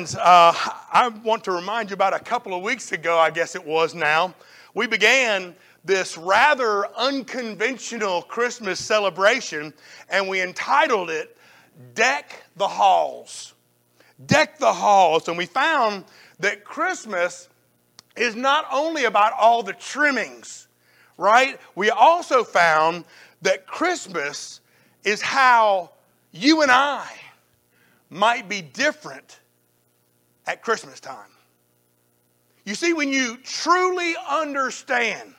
friends, uh, I want to remind you about a couple of weeks ago, I guess it was now, we began this rather unconventional Christmas celebration, and we entitled it Deck the Halls. Deck the Halls. And we found that Christmas is not only about all the trimmings, right? We also found that Christmas is how you and I might be different at Christmas time. You see, when you truly understand,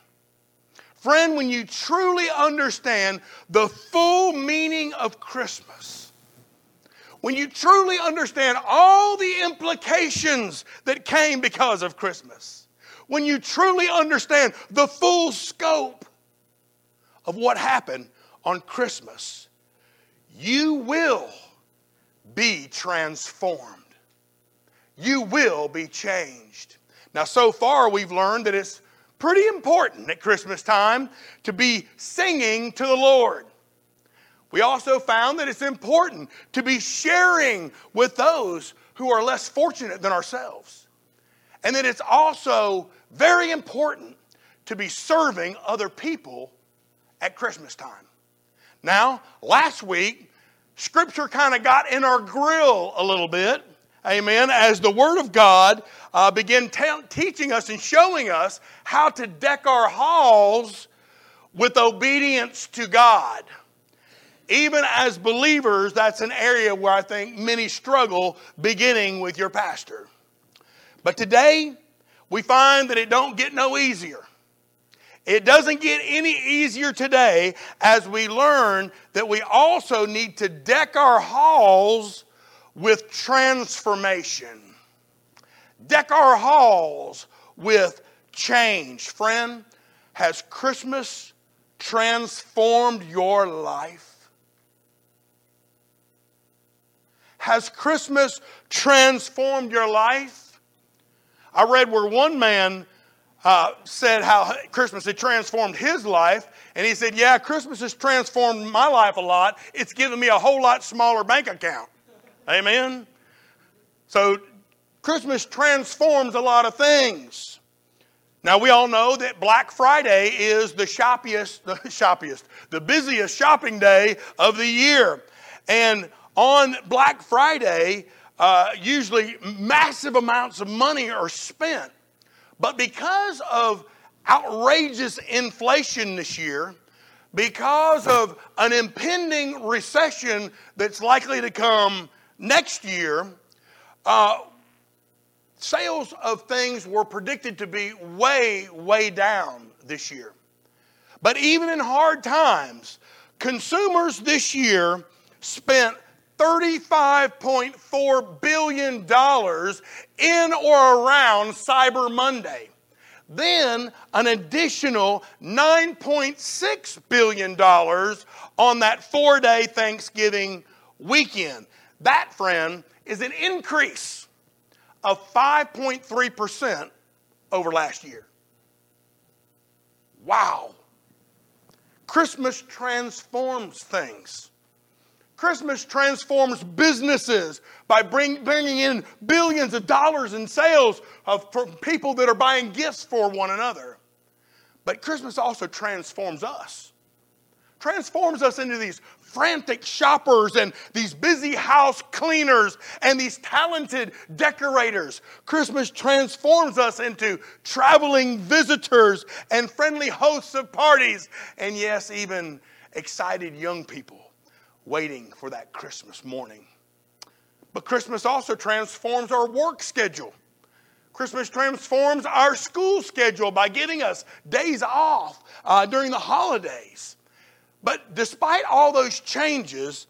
friend, when you truly understand the full meaning of Christmas, when you truly understand all the implications that came because of Christmas, when you truly understand the full scope of what happened on Christmas, you will be transformed. You will be changed. Now, so far, we've learned that it's pretty important at Christmas time to be singing to the Lord. We also found that it's important to be sharing with those who are less fortunate than ourselves. And that it's also very important to be serving other people at Christmas time. Now, last week, Scripture kind of got in our grill a little bit, amen, as the Word of God uh, began te- teaching us and showing us how to deck our halls with obedience to God. Even as believers, that's an area where I think many struggle beginning with your pastor. But today, we find that it don't get no easier. It doesn't get any easier today as we learn that we also need to deck our halls with transformation. Deck our halls with change. Friend, has Christmas transformed your life? Has Christmas transformed your life? I read where one man uh, said how Christmas had transformed his life. And he said, Yeah, Christmas has transformed my life a lot. It's given me a whole lot smaller bank account. Amen? So, Christmas transforms a lot of things. Now, we all know that Black Friday is the shoppiest, the shoppiest, the busiest shopping day of the year. And on Black Friday, uh, usually massive amounts of money are spent. But because of outrageous inflation this year, because of an impending recession that's likely to come next year, uh, sales of things were predicted to be way, way down this year. But even in hard times, consumers this year spent $35.4 billion in or around Cyber Monday. Then an additional $9.6 billion on that four day Thanksgiving weekend. That, friend, is an increase of 5.3% over last year. Wow. Christmas transforms things. Christmas transforms businesses by bring, bringing in billions of dollars in sales of people that are buying gifts for one another. But Christmas also transforms us. Transforms us into these frantic shoppers and these busy house cleaners and these talented decorators. Christmas transforms us into traveling visitors and friendly hosts of parties, and yes, even excited young people waiting for that Christmas morning. But Christmas also transforms our work schedule. Christmas transforms our school schedule by giving us days off uh, during the holidays. But despite all those changes,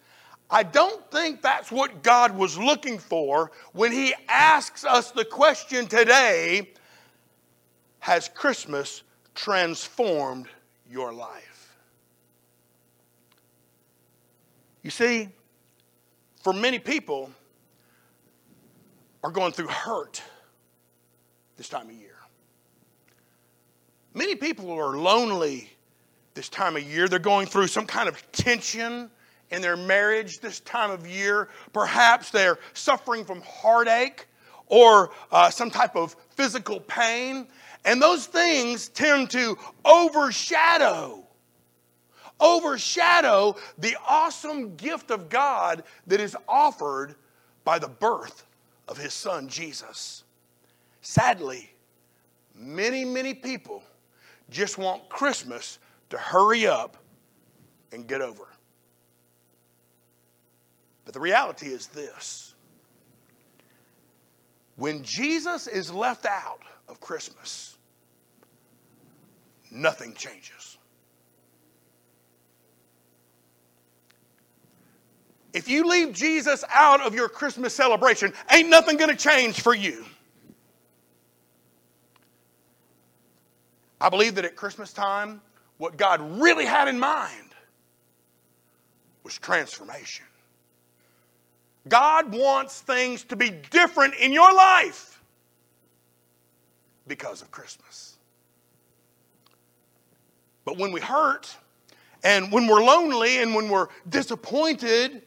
I don't think that's what God was looking for when He asks us the question today Has Christmas transformed your life? You see, for many people are going through hurt this time of year. Many people are lonely this time of year. They're going through some kind of tension in their marriage this time of year. Perhaps they're suffering from heartache or uh, some type of physical pain. And those things tend to overshadow, overshadow the awesome gift of God that is offered by the birth of his son Jesus. Sadly, many, many people just want Christmas to hurry up and get over. But the reality is this when Jesus is left out of Christmas, nothing changes. If you leave Jesus out of your Christmas celebration, ain't nothing going to change for you. I believe that at Christmas time, what God really had in mind was transformation. God wants things to be different in your life because of Christmas. But when we hurt, and when we're lonely, and when we're disappointed,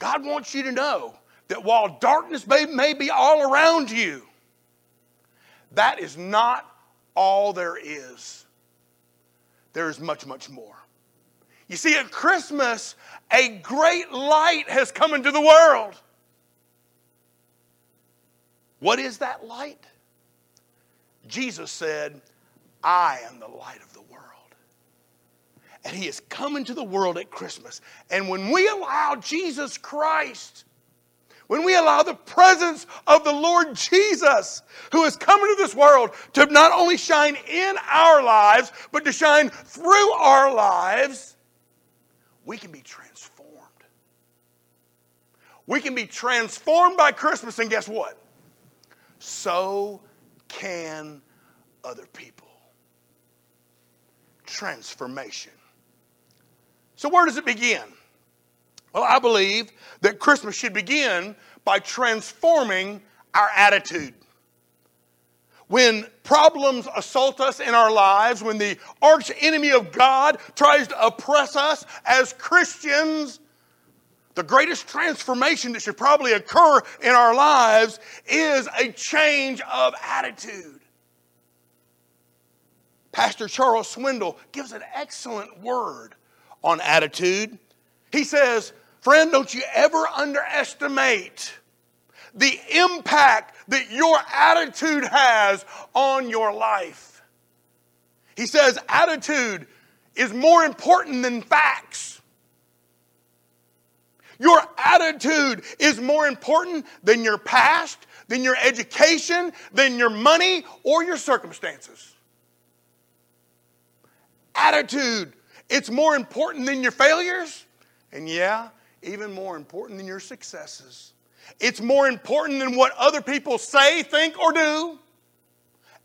God wants you to know that while darkness may, may be all around you, that is not all there is. There is much, much more. You see, at Christmas, a great light has come into the world. What is that light? Jesus said, I am the light of the world. And he has come into the world at Christmas. And when we allow Jesus Christ, when we allow the presence of the Lord Jesus, who has come into this world to not only shine in our lives, but to shine through our lives, we can be transformed. We can be transformed by Christmas, and guess what? So can other people. Transformation. So, where does it begin? Well, I believe that Christmas should begin by transforming our attitude. When problems assault us in our lives, when the arch enemy of God tries to oppress us as Christians, the greatest transformation that should probably occur in our lives is a change of attitude. Pastor Charles Swindoll gives an excellent word on attitude. He says, Friend, don't you ever underestimate the impact that your attitude has on your life. He says attitude is more important than facts. Your attitude is more important than your past, than your education, than your money, or your circumstances. Attitude, it's more important than your failures, and yeah, even more important than your successes. It's more important than what other people say, think, or do.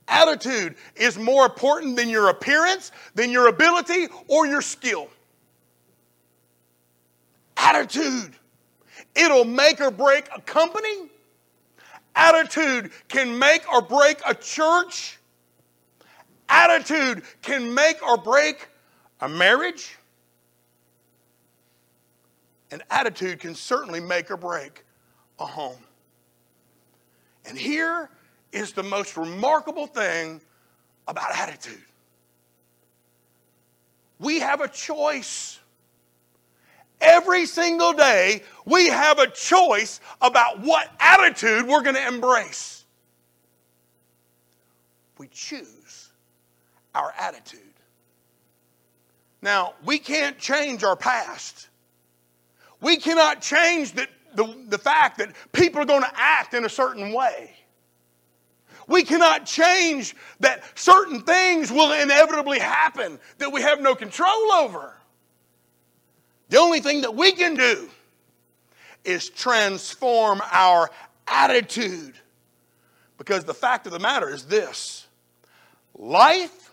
Attitude is more important than your appearance, than your ability, or your skill. Attitude. It'll make or break a company. Attitude can make or break a church. Attitude can make or break a marriage. And attitude can certainly make or break a home. And here is the most remarkable thing about attitude we have a choice. Every single day, we have a choice about what attitude we're going to embrace. We choose our attitude. Now, we can't change our past. We cannot change that the, the fact that people are going to act in a certain way. We cannot change that certain things will inevitably happen that we have no control over. The only thing that we can do is transform our attitude. Because the fact of the matter is this life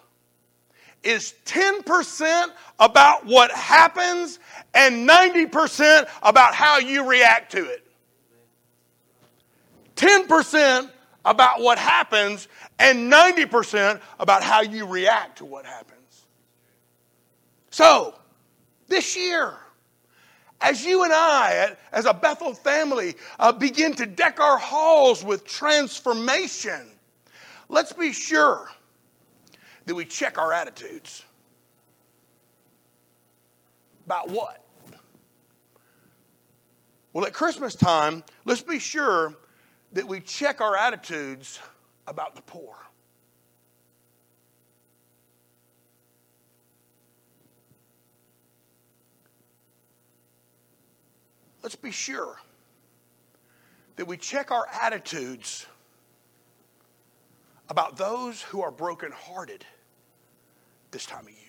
is 10% about what happens and 90% about how you react to it. 10% about what happens and 90% about how you react to what happens. So, this year, As you and I, as a Bethel family, uh, begin to deck our halls with transformation, let's be sure that we check our attitudes. About what? Well, at Christmas time, let's be sure that we check our attitudes about the poor. Let's be sure that we check our attitudes about those who are brokenhearted this time of year.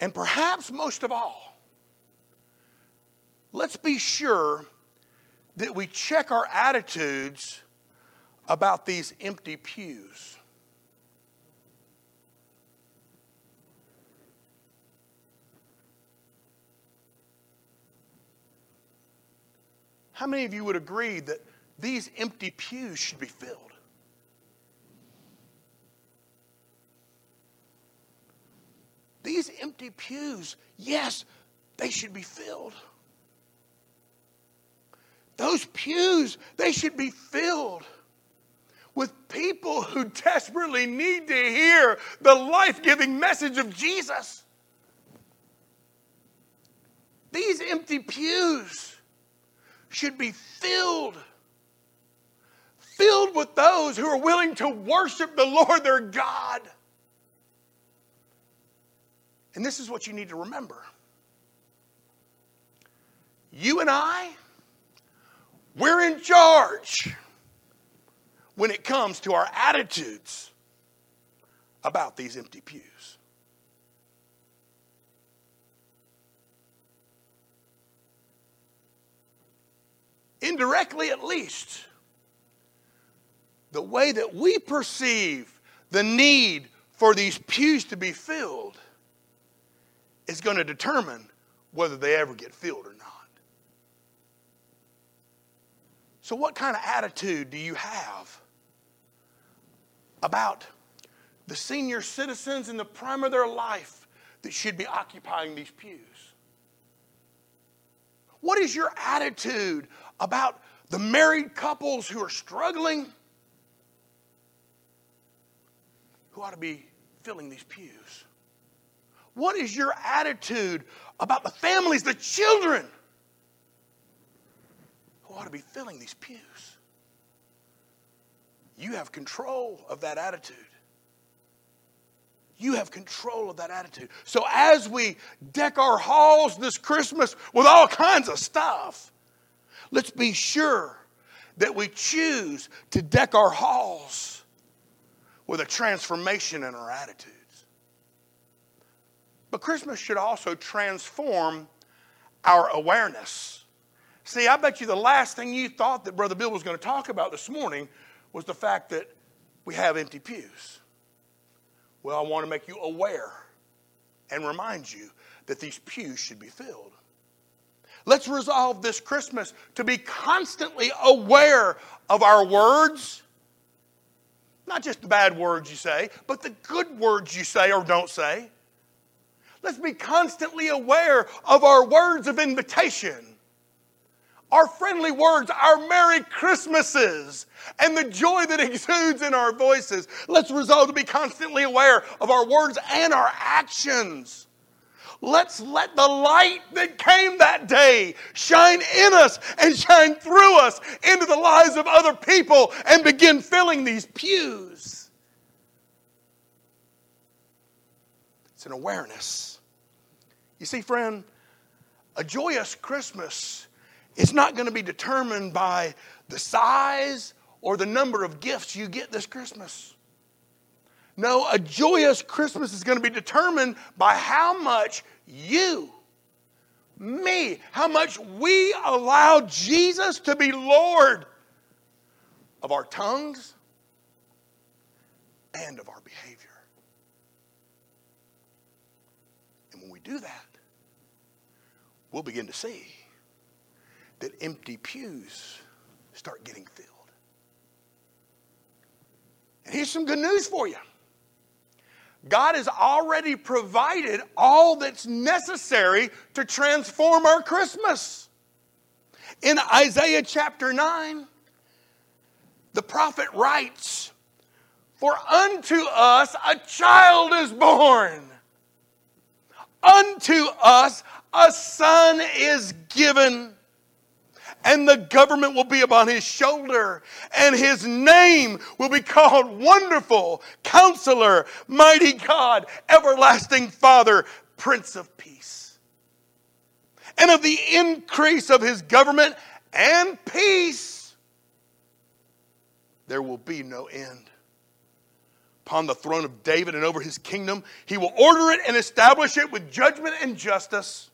And perhaps most of all, let's be sure that we check our attitudes about these empty pews. How many of you would agree that these empty pews should be filled? These empty pews, yes, they should be filled. Those pews, they should be filled with people who desperately need to hear the life giving message of Jesus. These empty pews should be filled. Filled with those who are willing to worship the Lord their God. And this is what you need to remember. You and I, we're in charge when it comes to our attitudes about these empty pews. Indirectly, at least, the way that we perceive the need for these pews to be filled is going to determine whether they ever get filled or not. So, what kind of attitude do you have about the senior citizens in the prime of their life that should be occupying these pews? What is your attitude about the married couples who are struggling, who ought to be filling these pews? What is your attitude about the families, the children who ought to be filling these pews? You have control of that attitude. You have control of that attitude. So, as we deck our halls this Christmas with all kinds of stuff, let's be sure that we choose to deck our halls with a transformation in our attitude. But Christmas should also transform our awareness. See, I bet you the last thing you thought that Brother Bill was going to talk about this morning was the fact that we have empty pews. Well, I want to make you aware and remind you that these pews should be filled. Let's resolve this Christmas to be constantly aware of our words, not just the bad words you say, but the good words you say or don't say. Let's be constantly aware of our words of invitation, our friendly words, our Merry Christmases, and the joy that exudes in our voices. Let's resolve to be constantly aware of our words and our actions. Let's let the light that came that day shine in us and shine through us into the lives of other people and begin filling these pews. It's an awareness you see, friend, a joyous Christmas is not going to be determined by the size or the number of gifts you get this Christmas. No, a joyous Christmas is going to be determined by how much you, me, how much we allow Jesus to be Lord of our tongues and of our behavior. And when we do that, we'll begin to see that empty pews start getting filled. And here's some good news for you God has already provided all that's necessary to transform our Christmas. In Isaiah chapter 9, the prophet writes, For unto us a child is born, unto us a son is given and the government will be upon his shoulder, and his name will be called Wonderful, Counselor, Mighty God, Everlasting Father, Prince of Peace. And of the increase of his government and peace, there will be no end. Upon the throne of David and over his kingdom, he will order it and establish it with judgment and justice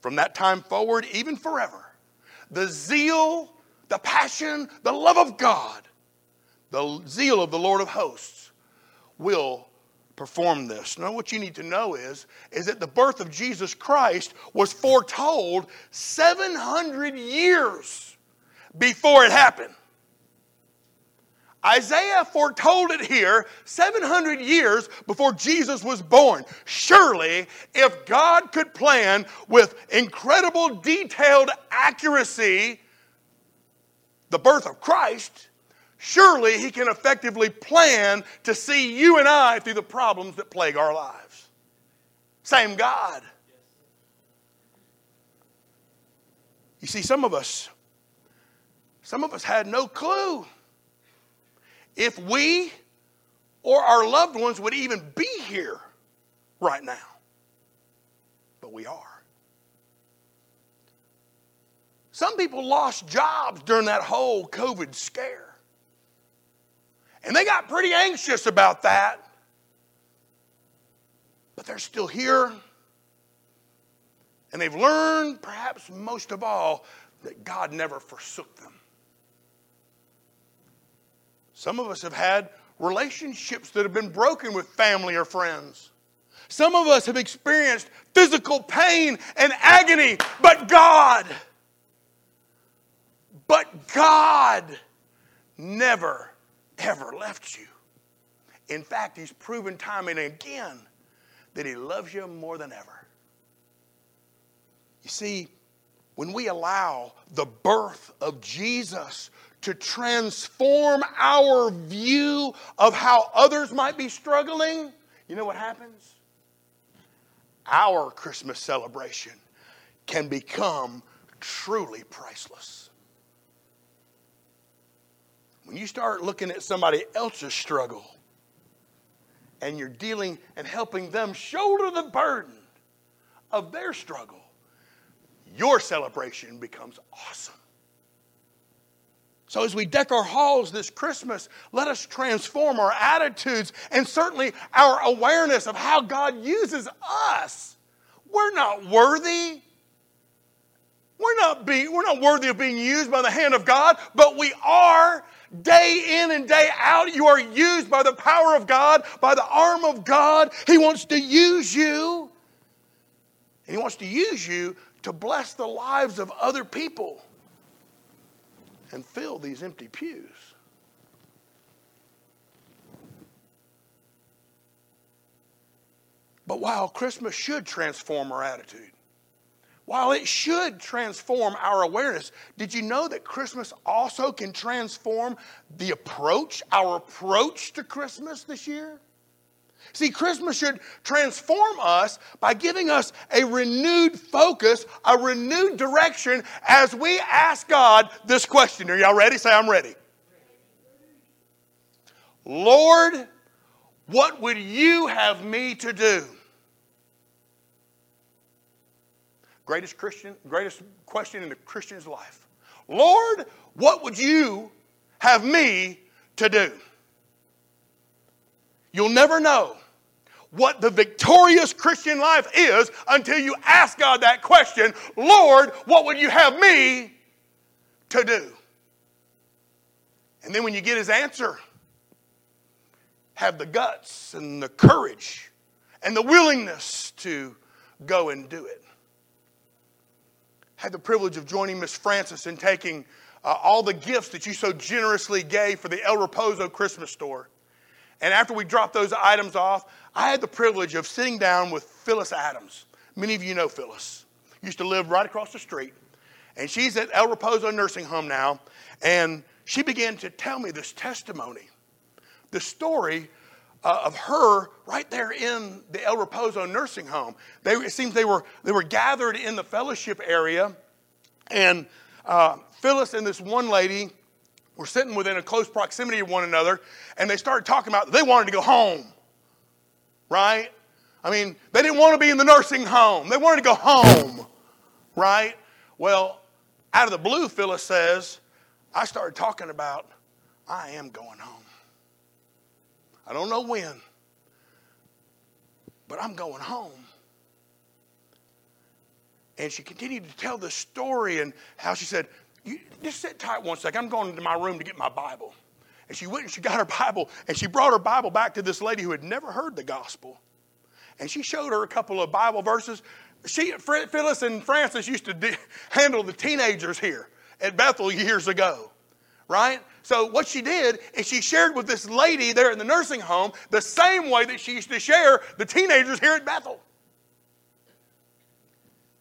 from that time forward, even forever the zeal, the passion, the love of God, the zeal of the Lord of hosts will perform this. Now, what you need to know is, is that the birth of Jesus Christ was foretold 700 years before it happened. Isaiah foretold it here 700 years before Jesus was born. Surely, if God could plan with incredible detailed accuracy the birth of Christ, surely He can effectively plan to see you and I through the problems that plague our lives. Same God. You see, some of us, some of us had no clue if we or our loved ones would even be here right now. But we are. Some people lost jobs during that whole COVID scare. And they got pretty anxious about that. But they're still here. And they've learned, perhaps most of all, that God never forsook them. Some of us have had relationships that have been broken with family or friends. Some of us have experienced physical pain and agony, but God, but God never, ever left you. In fact, He's proven time and again that He loves you more than ever. You see, when we allow the birth of Jesus to transform our view of how others might be struggling, you know what happens? Our Christmas celebration can become truly priceless. When you start looking at somebody else's struggle and you're dealing and helping them shoulder the burden of their struggle, your celebration becomes awesome. So, as we deck our halls this Christmas, let us transform our attitudes and certainly our awareness of how God uses us. We're not worthy. We're not, being, we're not worthy of being used by the hand of God, but we are day in and day out. You are used by the power of God, by the arm of God. He wants to use you. And He wants to use you to bless the lives of other people and fill these empty pews. But while Christmas should transform our attitude, while it should transform our awareness, did you know that Christmas also can transform the approach, our approach to Christmas this year? See, Christmas should transform us by giving us a renewed focus, a renewed direction as we ask God this question. Are y'all ready? Say, I'm ready. Lord, what would you have me to do? Greatest Christian, greatest question in the Christian's life. Lord, what would you have me to do? You'll never know what the victorious Christian life is until you ask God that question Lord, what would you have me to do? And then when you get his answer, have the guts and the courage and the willingness to go and do it. Had the privilege of joining Miss Francis in taking uh, all the gifts that you so generously gave for the El Reposo Christmas store And after we dropped those items off, I had the privilege of sitting down with Phyllis Adams. Many of you know Phyllis. Used to live right across the street. And she's at El Reposo Nursing Home now. And she began to tell me this testimony, the story uh, of her right there in the El Reposo nursing home. They, it seems they were, they were gathered in the fellowship area, and uh, Phyllis and this one lady were sitting within a close proximity of one another, and they started talking about they wanted to go home, right? I mean, they didn't want to be in the nursing home, they wanted to go home, right? Well, out of the blue, Phyllis says, I started talking about, I am going home. I don't know when, but I'm going home. And she continued to tell the story and how she said, Just sit tight one second. I'm going into my room to get my Bible. And she went and she got her Bible and she brought her Bible back to this lady who had never heard the gospel. And she showed her a couple of Bible verses. She, Phyllis and Francis used to de- handle the teenagers here at Bethel years ago, right? So what she did is she shared with this lady there in the nursing home the same way that she used to share the teenagers here at Bethel.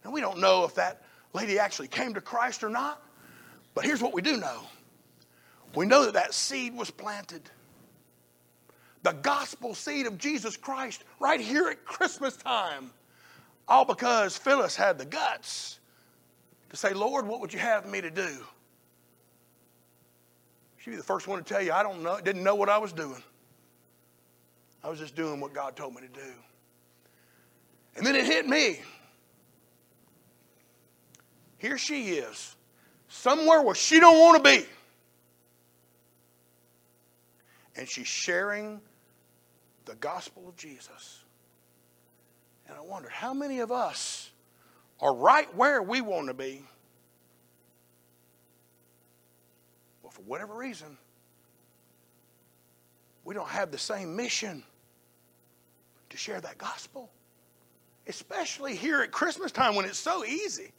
And we don't know if that lady actually came to Christ or not, but here's what we do know. We know that that seed was planted. The gospel seed of Jesus Christ right here at Christmas time. All because Phyllis had the guts to say, Lord, what would you have me to do? She'd be the first one to tell you, I don't know, didn't know what I was doing. I was just doing what God told me to do. And then it hit me. Here she is, somewhere where she don't want to be. And she's sharing the gospel of Jesus. And I wonder how many of us are right where we want to be Well, for whatever reason, we don't have the same mission to share that gospel, especially here at Christmas time when it's so easy.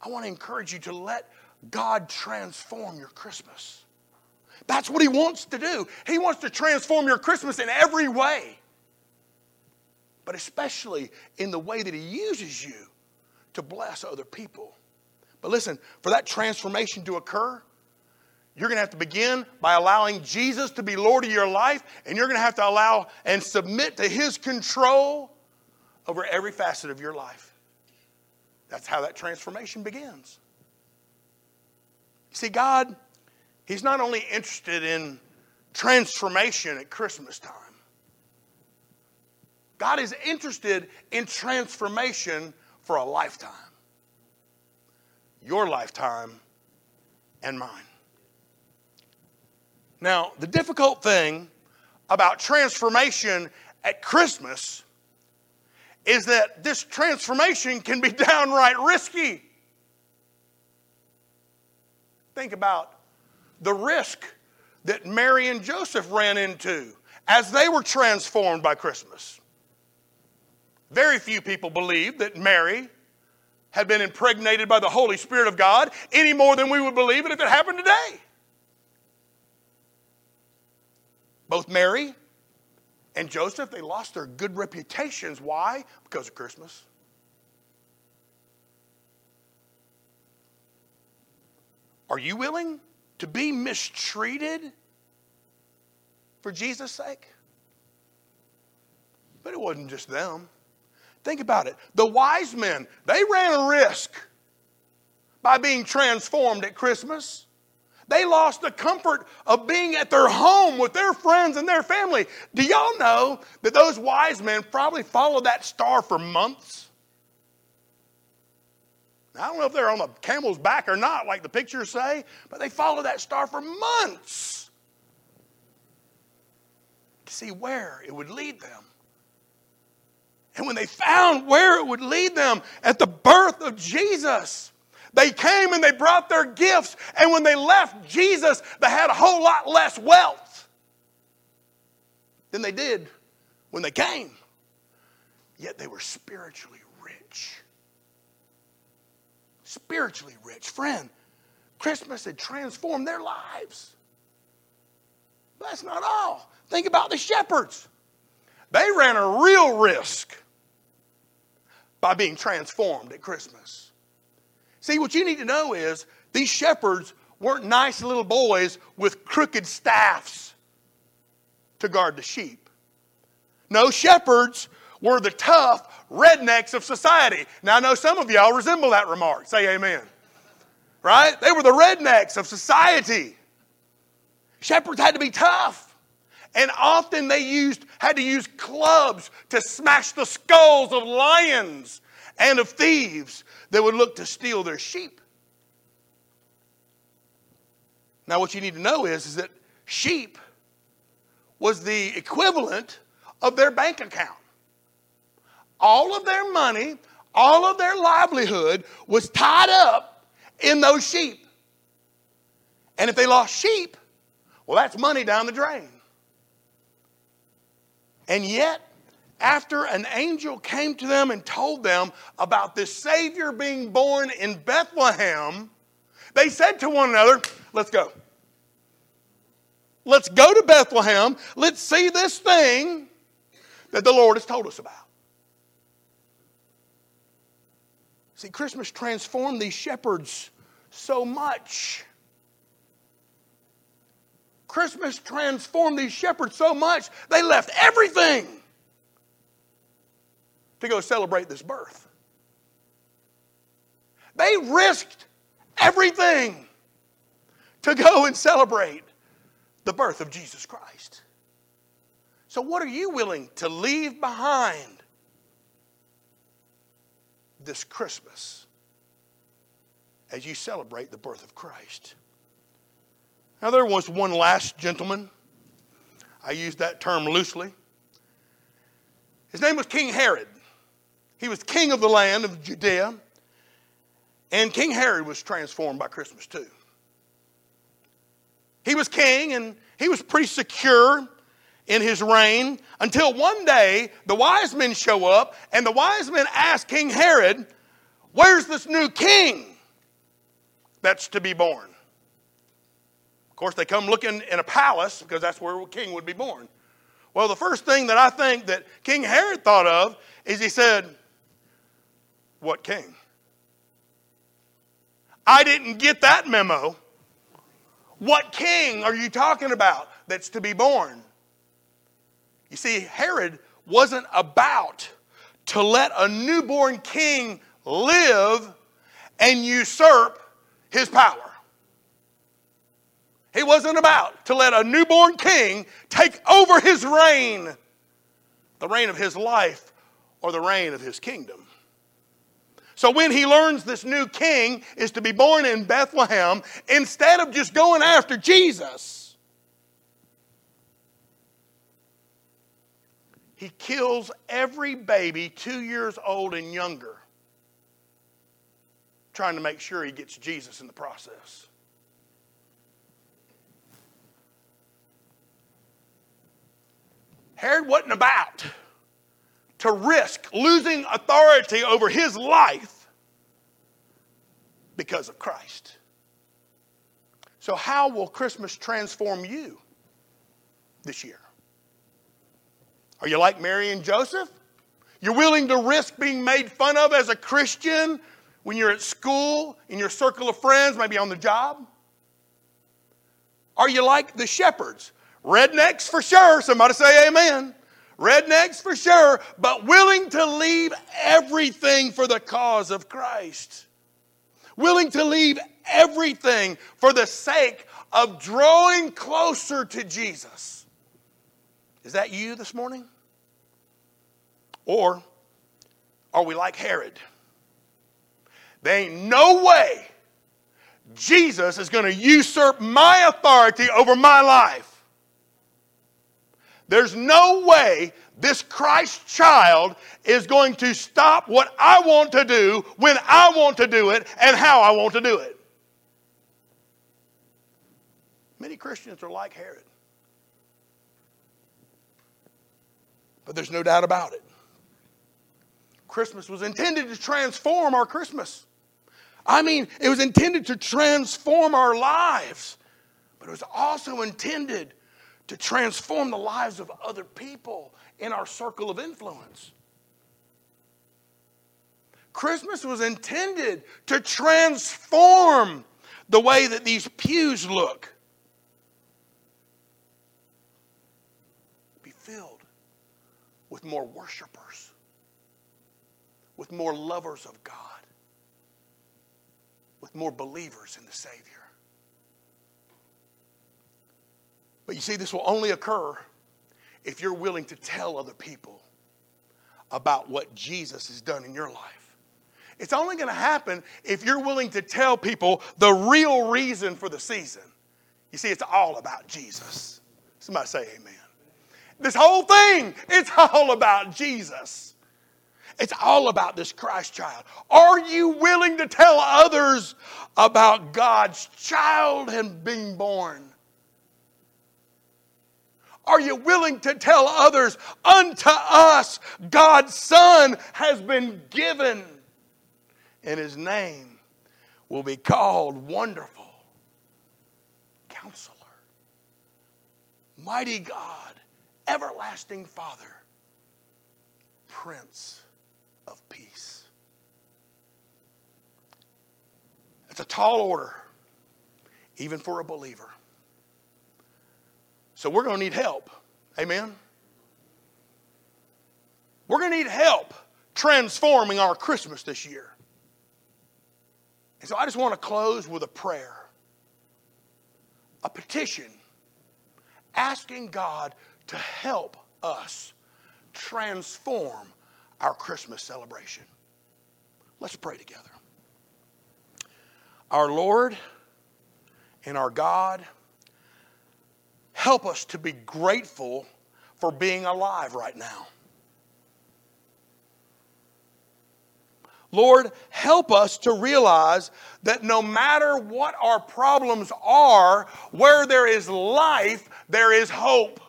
I want to encourage you to let God transform your Christmas. That's what He wants to do. He wants to transform your Christmas in every way, but especially in the way that He uses you to bless other people. But listen, for that transformation to occur, you're going to have to begin by allowing Jesus to be Lord of your life, and you're going to have to allow and submit to His control over every facet of your life. That's how that transformation begins. See, God, He's not only interested in transformation at Christmas time, God is interested in transformation for a lifetime your lifetime and mine. Now, the difficult thing about transformation at Christmas is that this transformation can be downright risky. Think about the risk that Mary and Joseph ran into as they were transformed by Christmas. Very few people believe that Mary had been impregnated by the Holy Spirit of God any more than we would believe it if it happened today. Both Mary and Joseph, they lost their good reputations. Why? Because of Christmas. Are you willing to be mistreated for Jesus' sake? But it wasn't just them. Think about it. The wise men, they ran a risk by being transformed at Christmas. They lost the comfort of being at their home with their friends and their family. Do y'all know that those wise men probably followed that star for months? I don't know if they're on the camel's back or not, like the pictures say, but they followed that star for months to see where it would lead them. And when they found where it would lead them at the birth of Jesus, they came and they brought their gifts. And when they left Jesus, they had a whole lot less wealth than they did when they came. Yet they were spiritually. Spiritually rich. Friend, Christmas had transformed their lives. But That's not all. Think about the shepherds. They ran a real risk by being transformed at Christmas. See, what you need to know is these shepherds weren't nice little boys with crooked staffs to guard the sheep. No, shepherds were the tough rednecks of society. Now, I know some of y'all resemble that remark. Say amen. Right? They were the rednecks of society. Shepherds had to be tough. And often they used, had to use clubs to smash the skulls of lions and of thieves that would look to steal their sheep. Now, what you need to know is, is that sheep was the equivalent of their bank account. All of their money, all of their livelihood was tied up in those sheep. And if they lost sheep, well, that's money down the drain. And yet, after an angel came to them and told them about this Savior being born in Bethlehem, they said to one another, Let's go. Let's go to Bethlehem. Let's see this thing that the Lord has told us about. See, Christmas transformed these shepherds so much. Christmas transformed these shepherds so much, they left everything to go celebrate this birth. They risked everything to go and celebrate the birth of Jesus Christ. So, what are you willing to leave behind this Christmas as you celebrate the birth of Christ? Now, there was one last gentleman. I use that term loosely. His name was King Herod. He was king of the land of Judea. And King Herod was transformed by Christmas too. He was king and he was pretty secure in his reign until one day the wise men show up and the wise men ask King Herod, Where's this new king that's to be born? Of course, they come looking in a palace because that's where a king would be born. Well, the first thing that I think that King Herod thought of is he said, what king? I didn't get that memo. What king are you talking about that's to be born? You see, Herod wasn't about to let a newborn king live and usurp his power. He wasn't about to let a newborn king take over his reign, the reign of his life, or the reign of his kingdom. So when he learns this new king is to be born in Bethlehem, instead of just going after Jesus, he kills every baby two years old and younger, trying to make sure he gets Jesus in the process. Herod wasn't about to risk losing authority over his life because of Christ. So, how will Christmas transform you this year? Are you like Mary and Joseph? You're willing to risk being made fun of as a Christian when you're at school, in your circle of friends, maybe on the job? Are you like the shepherds? Rednecks for sure. Somebody say amen rednecks for sure, but willing to leave everything for the cause of Christ. Willing to leave everything for the sake of drawing closer to Jesus. Is that you this morning? Or are we like Herod? There ain't no way Jesus is going to usurp my authority over my life. There's no way this Christ child is going to stop what I want to do when I want to do it and how I want to do it. Many Christians are like Herod. But there's no doubt about it. Christmas was intended to transform our Christmas. I mean, it was intended to transform our lives, but it was also intended to transform the lives of other people in our circle of influence. Christmas was intended to transform the way that these pews look. Be filled with more worshipers, with more lovers of God, with more believers in the Savior. But you see, this will only occur if you're willing to tell other people about what Jesus has done in your life. It's only going to happen if you're willing to tell people the real reason for the season. You see, it's all about Jesus. Somebody say amen. This whole thing, it's all about Jesus. It's all about this Christ child. Are you willing to tell others about God's child and being born? Are you willing to tell others, unto us God's Son has been given? and his name will be called Wonderful Counselor, Mighty God, Everlasting Father, Prince of Peace. It's a tall order, even for a believer. So we're going to need help. Amen? We're going to need help transforming our Christmas this year. And so I just want to close with a prayer, a petition, asking God to help us transform our Christmas celebration. Let's pray together. Our Lord and our God, help us to be grateful for being alive right now. Lord, help us to realize that no matter what our problems are, where there is life, there is hope.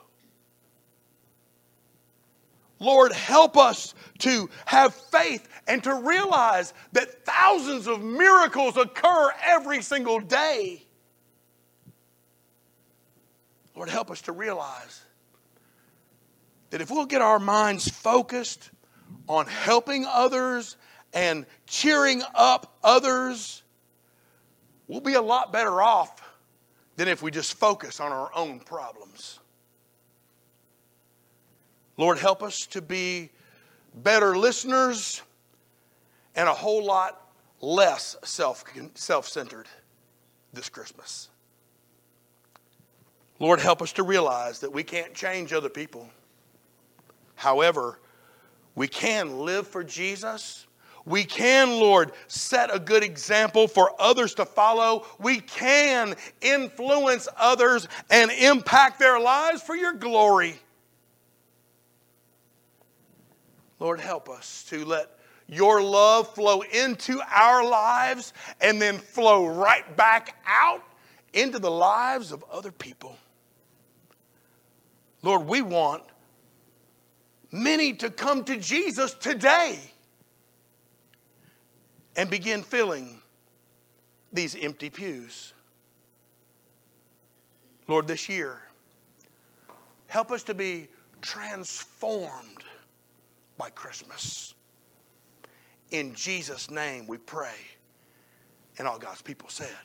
Lord, help us to have faith and to realize that thousands of miracles occur every single day. Lord, help us to realize that if we'll get our minds focused on helping others and cheering up others, we'll be a lot better off than if we just focus on our own problems. Lord, help us to be better listeners and a whole lot less self centered this Christmas. Lord, help us to realize that we can't change other people. However, we can live for Jesus we can, Lord, set a good example for others to follow. We can influence others and impact their lives for your glory. Lord, help us to let your love flow into our lives and then flow right back out into the lives of other people. Lord, we want many to come to Jesus today and begin filling these empty pews. Lord, this year, help us to be transformed by Christmas. In Jesus' name we pray. And all God's people said,